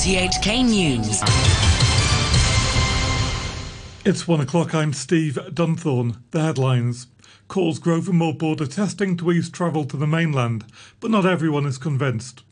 RTHK News. It's one o'clock. I'm Steve Dunthorne. The headlines. Calls grow for more border testing to ease travel to the mainland, but not everyone is convinced.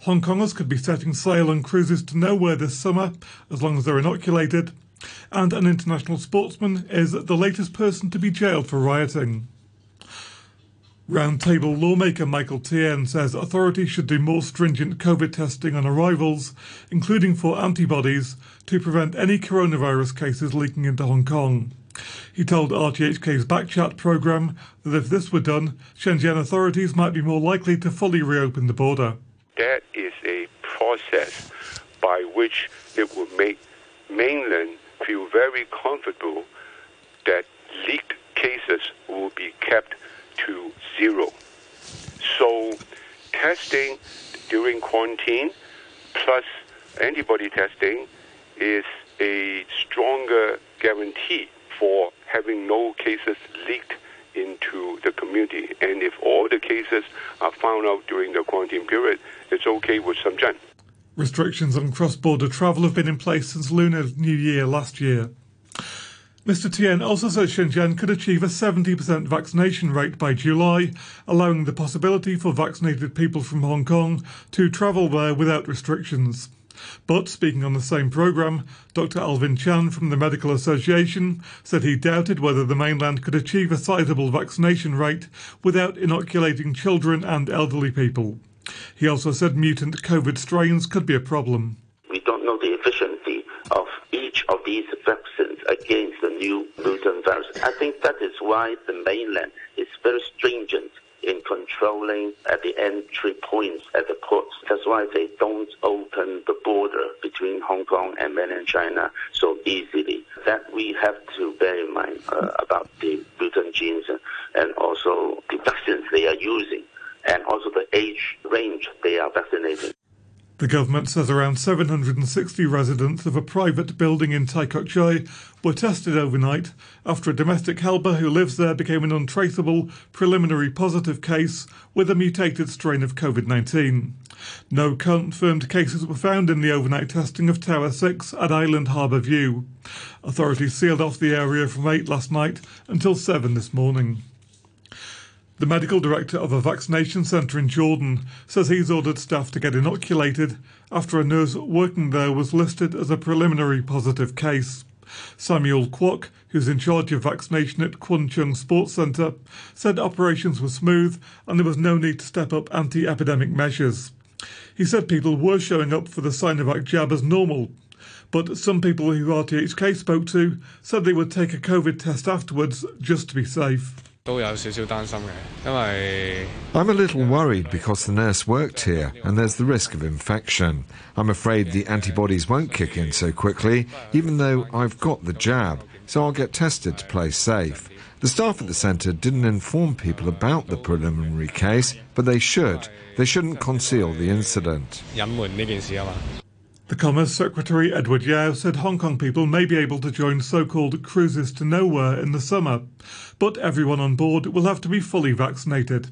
Hong Kongers could be setting sail on cruises to nowhere this summer as long as they're inoculated. And an international sportsman is the latest person to be jailed for rioting. Roundtable lawmaker Michael Tien says authorities should do more stringent COVID testing on arrivals, including for antibodies, to prevent any coronavirus cases leaking into Hong Kong. He told RTHK's Backchat programme that if this were done, Shenzhen authorities might be more likely to fully reopen the border. That is a process by which it will make mainland feel very comfortable that leaked cases will be kept to zero. So testing during quarantine plus antibody testing is a stronger guarantee for having no cases leaked into the community. And if all the cases are found out during the quarantine period, it's okay with Shenzhen. Restrictions on cross border travel have been in place since Lunar New Year last year. Mr. Tien also says Shenzhen could achieve a 70% vaccination rate by July, allowing the possibility for vaccinated people from Hong Kong to travel there without restrictions. But speaking on the same programme, Dr. Alvin Chan from the Medical Association said he doubted whether the mainland could achieve a sizable vaccination rate without inoculating children and elderly people. He also said mutant COVID strains could be a problem. We don't know the efficiency of each of these vaccines against the new mutant virus. I think that is why the mainland is very stringent in controlling at the entry points at the ports. That's why they don't open the border between Hong Kong and mainland China so easily. That we have to bear in mind uh, about the mutant genes and also the vaccines they are using and also the age range they are vaccinating. The government says around 760 residents of a private building in Tai Kok Tsui were tested overnight after a domestic helper who lives there became an untraceable preliminary positive case with a mutated strain of COVID 19. No confirmed cases were found in the overnight testing of Tower 6 at Island Harbour View. Authorities sealed off the area from 8 last night until 7 this morning. The medical director of a vaccination centre in Jordan says he's ordered staff to get inoculated after a nurse working there was listed as a preliminary positive case. Samuel Kwok, who's in charge of vaccination at Kwun Chung Sports Centre, said operations were smooth and there was no need to step up anti epidemic measures. He said people were showing up for the Sinovac jab as normal, but some people who RTHK spoke to said they would take a COVID test afterwards just to be safe. I'm a little worried because the nurse worked here and there's the risk of infection. I'm afraid the antibodies won't kick in so quickly, even though I've got the jab, so I'll get tested to play safe. The staff at the centre didn't inform people about the preliminary case, but they should. They shouldn't conceal the incident. The Commerce Secretary Edward Yau said Hong Kong people may be able to join so called cruises to nowhere in the summer, but everyone on board will have to be fully vaccinated.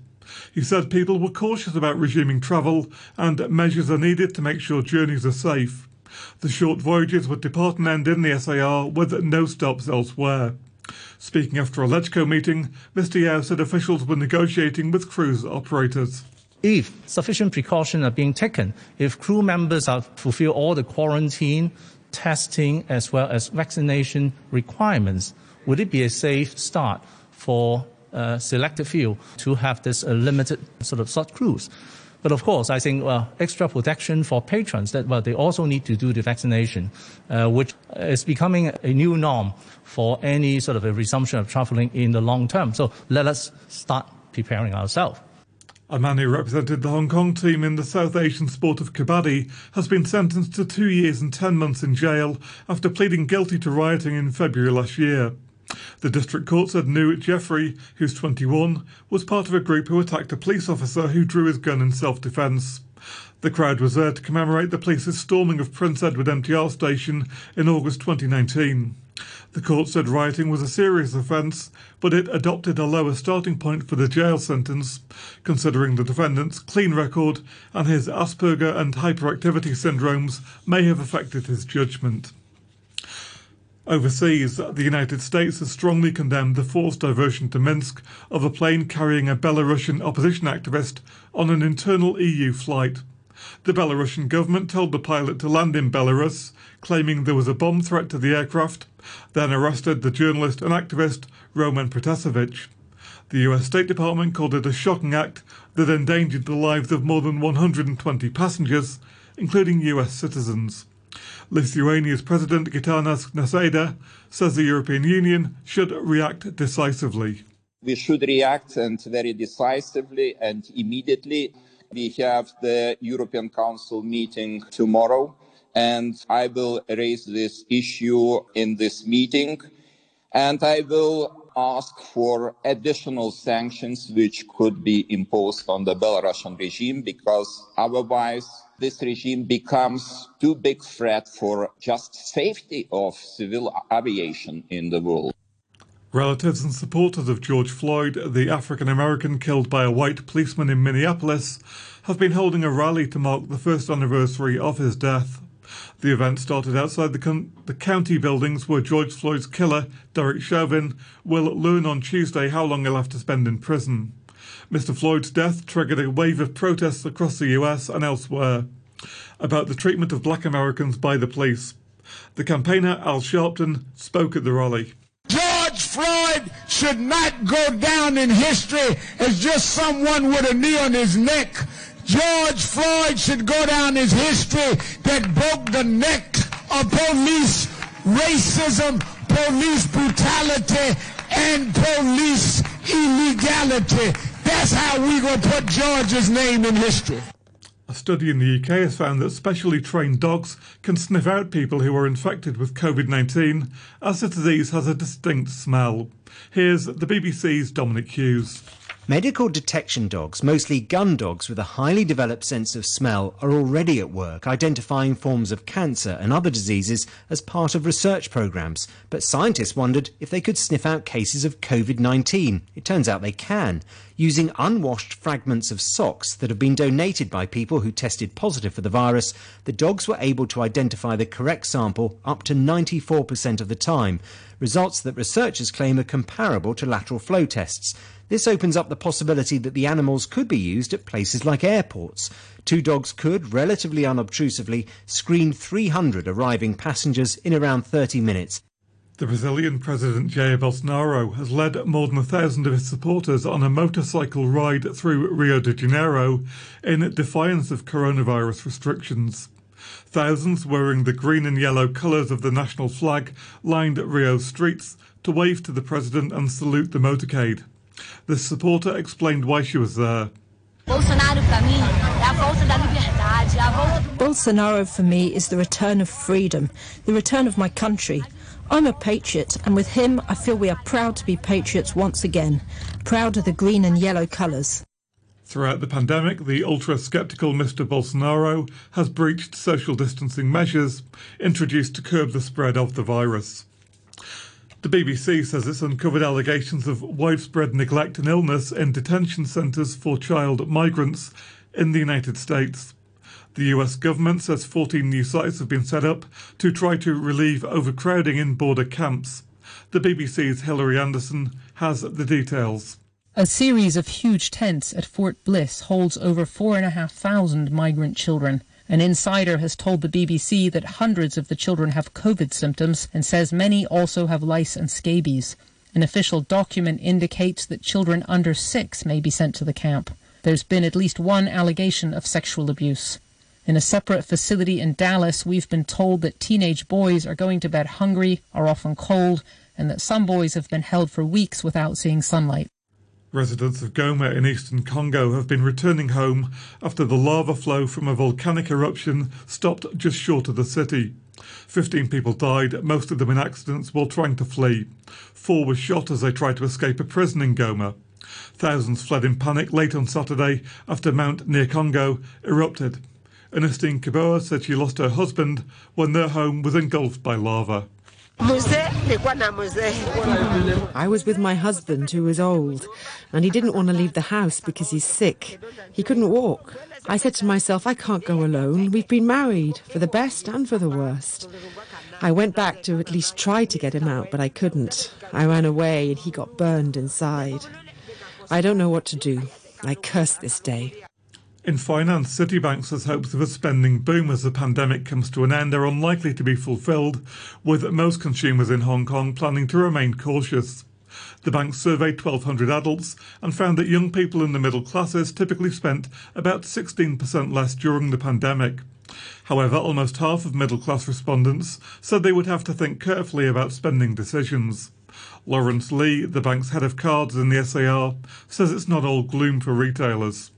He said people were cautious about resuming travel and measures are needed to make sure journeys are safe. The short voyages would depart and end in the SAR with no stops elsewhere. Speaking after a LegCo meeting, Mr Yau said officials were negotiating with cruise operators if sufficient precautions are being taken, if crew members are fulfill all the quarantine, testing, as well as vaccination requirements, would it be a safe start for a selected few to have this uh, limited sort of short cruise? But of course, I think well, extra protection for patrons that well, they also need to do the vaccination, uh, which is becoming a new norm for any sort of a resumption of traveling in the long term. So let us start preparing ourselves. A man who represented the Hong Kong team in the South Asian sport of kabaddi has been sentenced to two years and ten months in jail after pleading guilty to rioting in February last year. The district court said New Jeffrey, who's 21, was part of a group who attacked a police officer who drew his gun in self defence. The crowd was there to commemorate the police's storming of Prince Edward MTR station in August 2019. The court said rioting was a serious offence, but it adopted a lower starting point for the jail sentence, considering the defendant's clean record and his Asperger and hyperactivity syndromes may have affected his judgment. Overseas, the United States has strongly condemned the forced diversion to Minsk of a plane carrying a Belarusian opposition activist on an internal EU flight. The Belarusian government told the pilot to land in Belarus, claiming there was a bomb threat to the aircraft, then arrested the journalist and activist Roman Protasevich. The US State Department called it a shocking act that endangered the lives of more than 120 passengers, including US citizens. Lithuania's President Gitanas Nausėda says the European Union should react decisively. We should react and very decisively and immediately. We have the European Council meeting tomorrow, and I will raise this issue in this meeting. And I will ask for additional sanctions which could be imposed on the Belarusian regime because otherwise this regime becomes too big threat for just safety of civil aviation in the world. Relatives and supporters of George Floyd, the African American killed by a white policeman in Minneapolis, have been holding a rally to mark the first anniversary of his death. The event started outside the, con- the county buildings where George Floyd's killer, Derek Chauvin, will learn on Tuesday how long he'll have to spend in prison. Mr. Floyd's death triggered a wave of protests across the US and elsewhere about the treatment of black Americans by the police. The campaigner, Al Sharpton, spoke at the rally. Floyd should not go down in history as just someone with a knee on his neck George Floyd should go down as history that broke the neck of police racism, police brutality, and police illegality. That's how we to put George's name in history. A study in the UK has found that specially trained dogs can sniff out people who are infected with COVID 19 as the disease has a distinct smell. Here's the BBC's Dominic Hughes. Medical detection dogs, mostly gun dogs with a highly developed sense of smell, are already at work identifying forms of cancer and other diseases as part of research programs. But scientists wondered if they could sniff out cases of COVID 19. It turns out they can. Using unwashed fragments of socks that have been donated by people who tested positive for the virus, the dogs were able to identify the correct sample up to 94% of the time. Results that researchers claim are comparable to lateral flow tests. This opens up the possibility that the animals could be used at places like airports. Two dogs could, relatively unobtrusively, screen 300 arriving passengers in around 30 minutes. The Brazilian President Jair Bolsonaro has led more than a thousand of his supporters on a motorcycle ride through Rio de Janeiro in defiance of coronavirus restrictions. Thousands wearing the green and yellow colours of the national flag lined Rio's streets to wave to the president and salute the motorcade. The supporter explained why she was there. Bolsonaro for me is the return of freedom, the return of my country. I'm a patriot, and with him, I feel we are proud to be patriots once again, proud of the green and yellow colours. Throughout the pandemic, the ultra skeptical Mr. Bolsonaro has breached social distancing measures introduced to curb the spread of the virus. The BBC says it's uncovered allegations of widespread neglect and illness in detention centres for child migrants in the United States. The US government says 14 new sites have been set up to try to relieve overcrowding in border camps. The BBC's Hilary Anderson has the details. A series of huge tents at Fort Bliss holds over 4,500 migrant children. An insider has told the BBC that hundreds of the children have COVID symptoms and says many also have lice and scabies. An official document indicates that children under six may be sent to the camp. There's been at least one allegation of sexual abuse. In a separate facility in Dallas, we've been told that teenage boys are going to bed hungry, are often cold, and that some boys have been held for weeks without seeing sunlight. Residents of Goma in eastern Congo have been returning home after the lava flow from a volcanic eruption stopped just short of the city. Fifteen people died, most of them in accidents while trying to flee. Four were shot as they tried to escape a prison in Goma. Thousands fled in panic late on Saturday after Mount Nyiragongo erupted. Ernestine Kiboa said she lost her husband when their home was engulfed by lava. I was with my husband, who was old, and he didn't want to leave the house because he's sick. He couldn't walk. I said to myself, I can't go alone. We've been married, for the best and for the worst. I went back to at least try to get him out, but I couldn't. I ran away and he got burned inside. I don't know what to do. I curse this day. In finance, Citibank says hopes of a spending boom as the pandemic comes to an end are unlikely to be fulfilled, with most consumers in Hong Kong planning to remain cautious. The bank surveyed 1,200 adults and found that young people in the middle classes typically spent about 16% less during the pandemic. However, almost half of middle class respondents said they would have to think carefully about spending decisions. Lawrence Lee, the bank's head of cards in the SAR, says it's not all gloom for retailers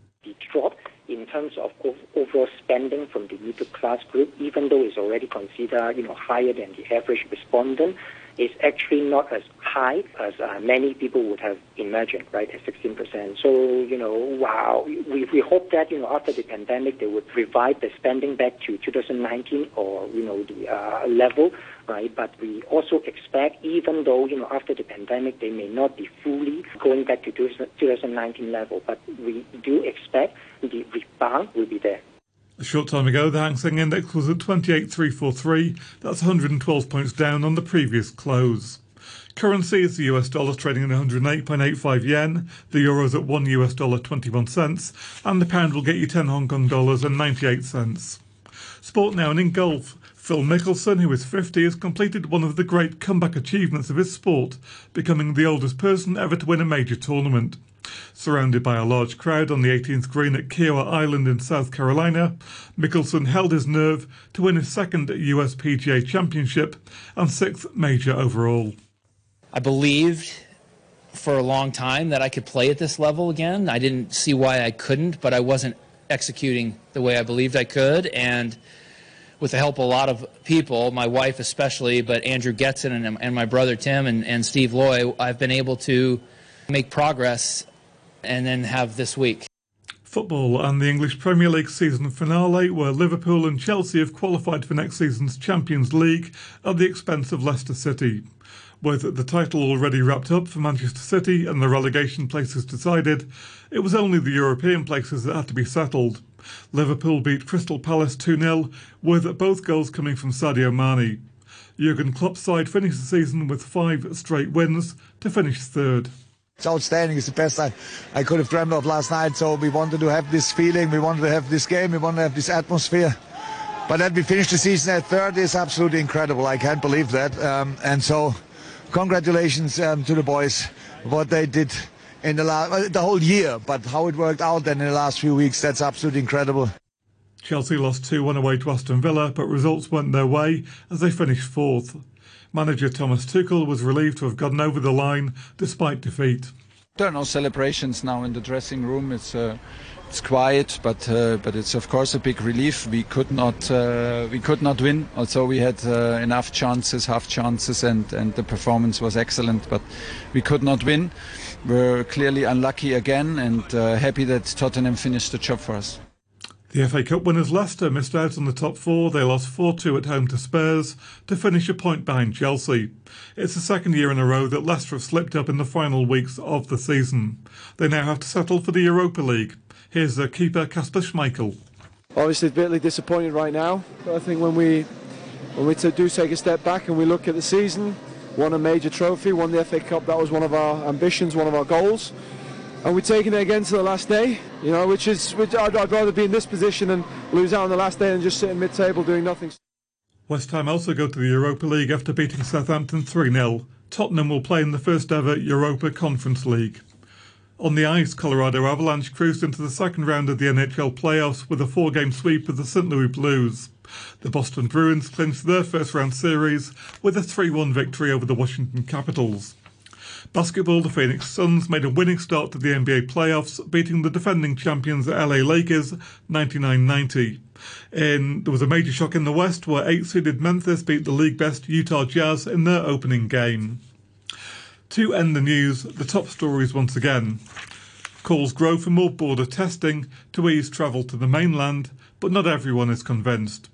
terms of overall spending from the middle class group, even though it's already considered you know higher than the average respondent, is actually not as high as uh, many people would have imagined, right, at 16%. So, you know, wow, we, we hope that, you know, after the pandemic, they would revive the spending back to 2019 or, you know, the uh, level, right? But we also expect, even though, you know, after the pandemic, they may not be fully going back to 2019 level, but we do expect the rebound will be there. A short time ago, the Hang Seng Index was at 28,343. That's 112 points down on the previous close. Currency is the US dollar trading at 108.85 yen, the euro is at 1 US dollar 21 cents, and the pound will get you 10 Hong Kong dollars and 98 cents. Sport now and in golf. Phil Mickelson, who is 50, has completed one of the great comeback achievements of his sport, becoming the oldest person ever to win a major tournament. Surrounded by a large crowd on the 18th green at Kiawah Island in South Carolina, Mickelson held his nerve to win his second US PGA Championship and sixth major overall. I believed for a long time that I could play at this level again. I didn't see why I couldn't, but I wasn't executing the way I believed I could. And with the help of a lot of people, my wife especially, but Andrew Getson and, and my brother Tim and, and Steve Loy, I've been able to make progress and then have this week. Football and the English Premier League season finale, where Liverpool and Chelsea have qualified for next season's Champions League at the expense of Leicester City. With the title already wrapped up for Manchester City and the relegation places decided, it was only the European places that had to be settled. Liverpool beat Crystal Palace 2 0, with both goals coming from Sadio Mane. Jurgen Klopp's side finished the season with five straight wins to finish third. It's outstanding. It's the best I, I could have dreamed of last night. So we wanted to have this feeling. We wanted to have this game. We wanted to have this atmosphere. But that we finished the season at third is absolutely incredible. I can't believe that. Um, and so, congratulations um, to the boys. What they did in the last, uh, the whole year, but how it worked out then in the last few weeks, that's absolutely incredible. Chelsea lost 2 1 away to Aston Villa, but results went their way as they finished fourth. Manager Thomas Tuchel was relieved to have gotten over the line despite defeat. There are no celebrations now in the dressing room. It's uh, it's quiet, but uh, but it's of course a big relief. We could not uh, we could not win. Also, we had uh, enough chances, half chances, and and the performance was excellent, but we could not win. We're clearly unlucky again, and uh, happy that Tottenham finished the job for us. The FA Cup winners Leicester missed out on the top four. They lost 4 2 at home to Spurs to finish a point behind Chelsea. It's the second year in a row that Leicester have slipped up in the final weeks of the season. They now have to settle for the Europa League. Here's their keeper Kasper Schmeichel. Obviously, bitterly disappointed right now, but I think when we when we do take a step back and we look at the season, won a major trophy, won the FA Cup, that was one of our ambitions, one of our goals and we're taking it again to the last day. You know, which is which I'd, I'd rather be in this position and lose out on the last day than just sitting mid-table doing nothing. West Ham also go to the Europa League after beating Southampton 3 0. Tottenham will play in the first ever Europa Conference League. On the ice, Colorado Avalanche cruised into the second round of the NHL playoffs with a four game sweep of the St. Louis Blues. The Boston Bruins clinched their first round series with a 3 1 victory over the Washington Capitals. Basketball, the Phoenix Suns made a winning start to the NBA playoffs, beating the defending champions the LA Lakers 99-90. And there was a major shock in the West where eight-seeded Memphis beat the league best Utah Jazz in their opening game. To end the news, the top stories once again. Calls grow for more border testing to ease travel to the mainland, but not everyone is convinced.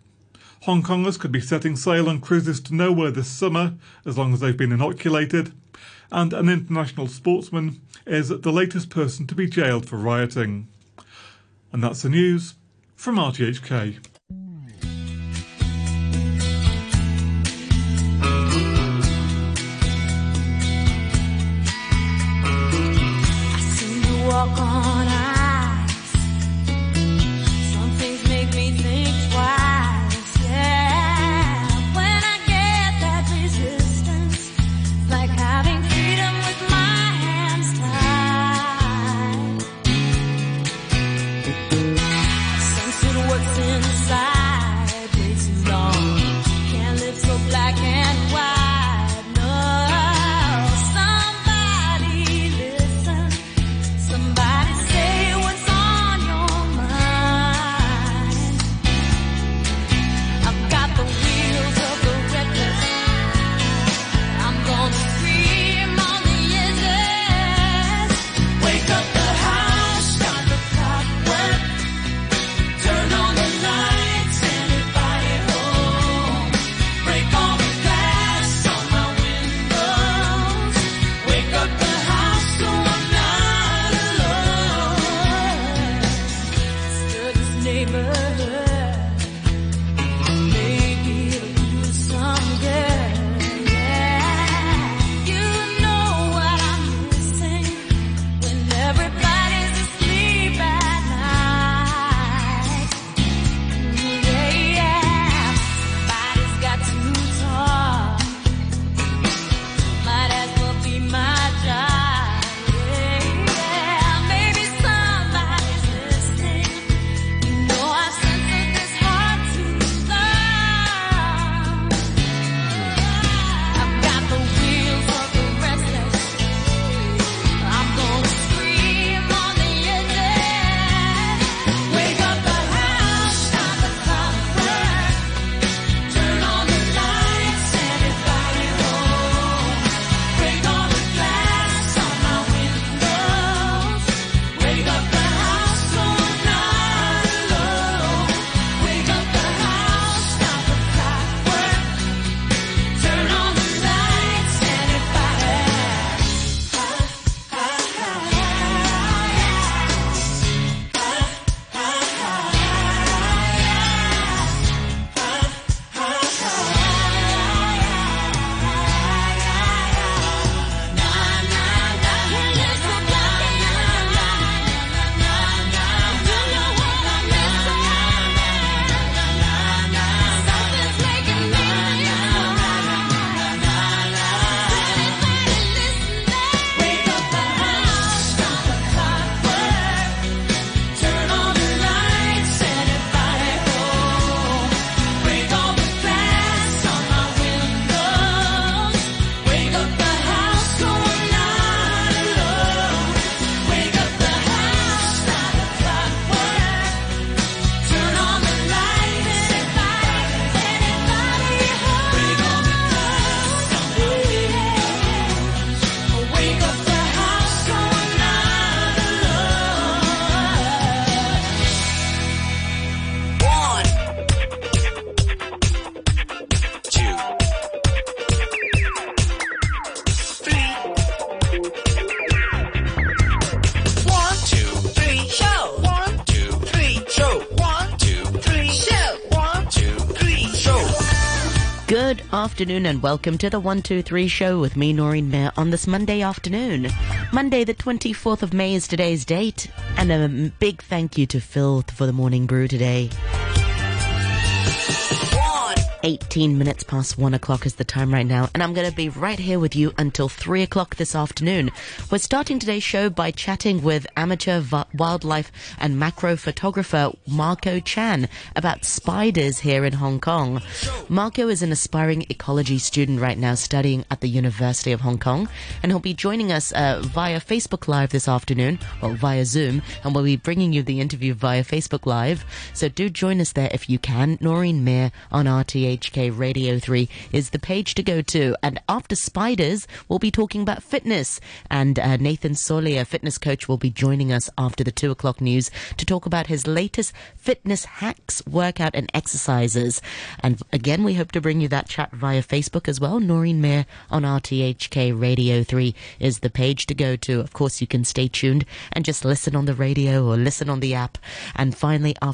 Hong Kongers could be setting sail on cruises to nowhere this summer as long as they've been inoculated. And an international sportsman is the latest person to be jailed for rioting. And that's the news from RTHK. Stood Good afternoon and welcome to the 123 show with me, Noreen Mirza, on this Monday afternoon. Monday, the 24th of May is today's date, and a big thank you to Phil for the morning brew today. 18 minutes past 1 o'clock is the time right now, and I'm going to be right here with you until 3 o'clock this afternoon. We're starting today's show by chatting with amateur vi- wildlife and macro photographer Marco Chan about spiders here in Hong Kong. Marco is an aspiring ecology student right now studying at the University of Hong Kong, and he'll be joining us uh, via Facebook Live this afternoon, or via Zoom, and we'll be bringing you the interview via Facebook Live. So do join us there if you can. Noreen Mirza on RTHK. RTHK Radio 3 is the page to go to. And after Spiders, we'll be talking about fitness. And uh, Nathan Solia, fitness coach, will be joining us after the 2 o'clock news to talk about his latest fitness hacks, workout, and exercises. And again, we hope to bring you that chat via Facebook as well. Noreen Mirza on RTHK Radio 3 is the page to go to. Of course, you can stay tuned and just listen on the radio or listen on the app. And finally, after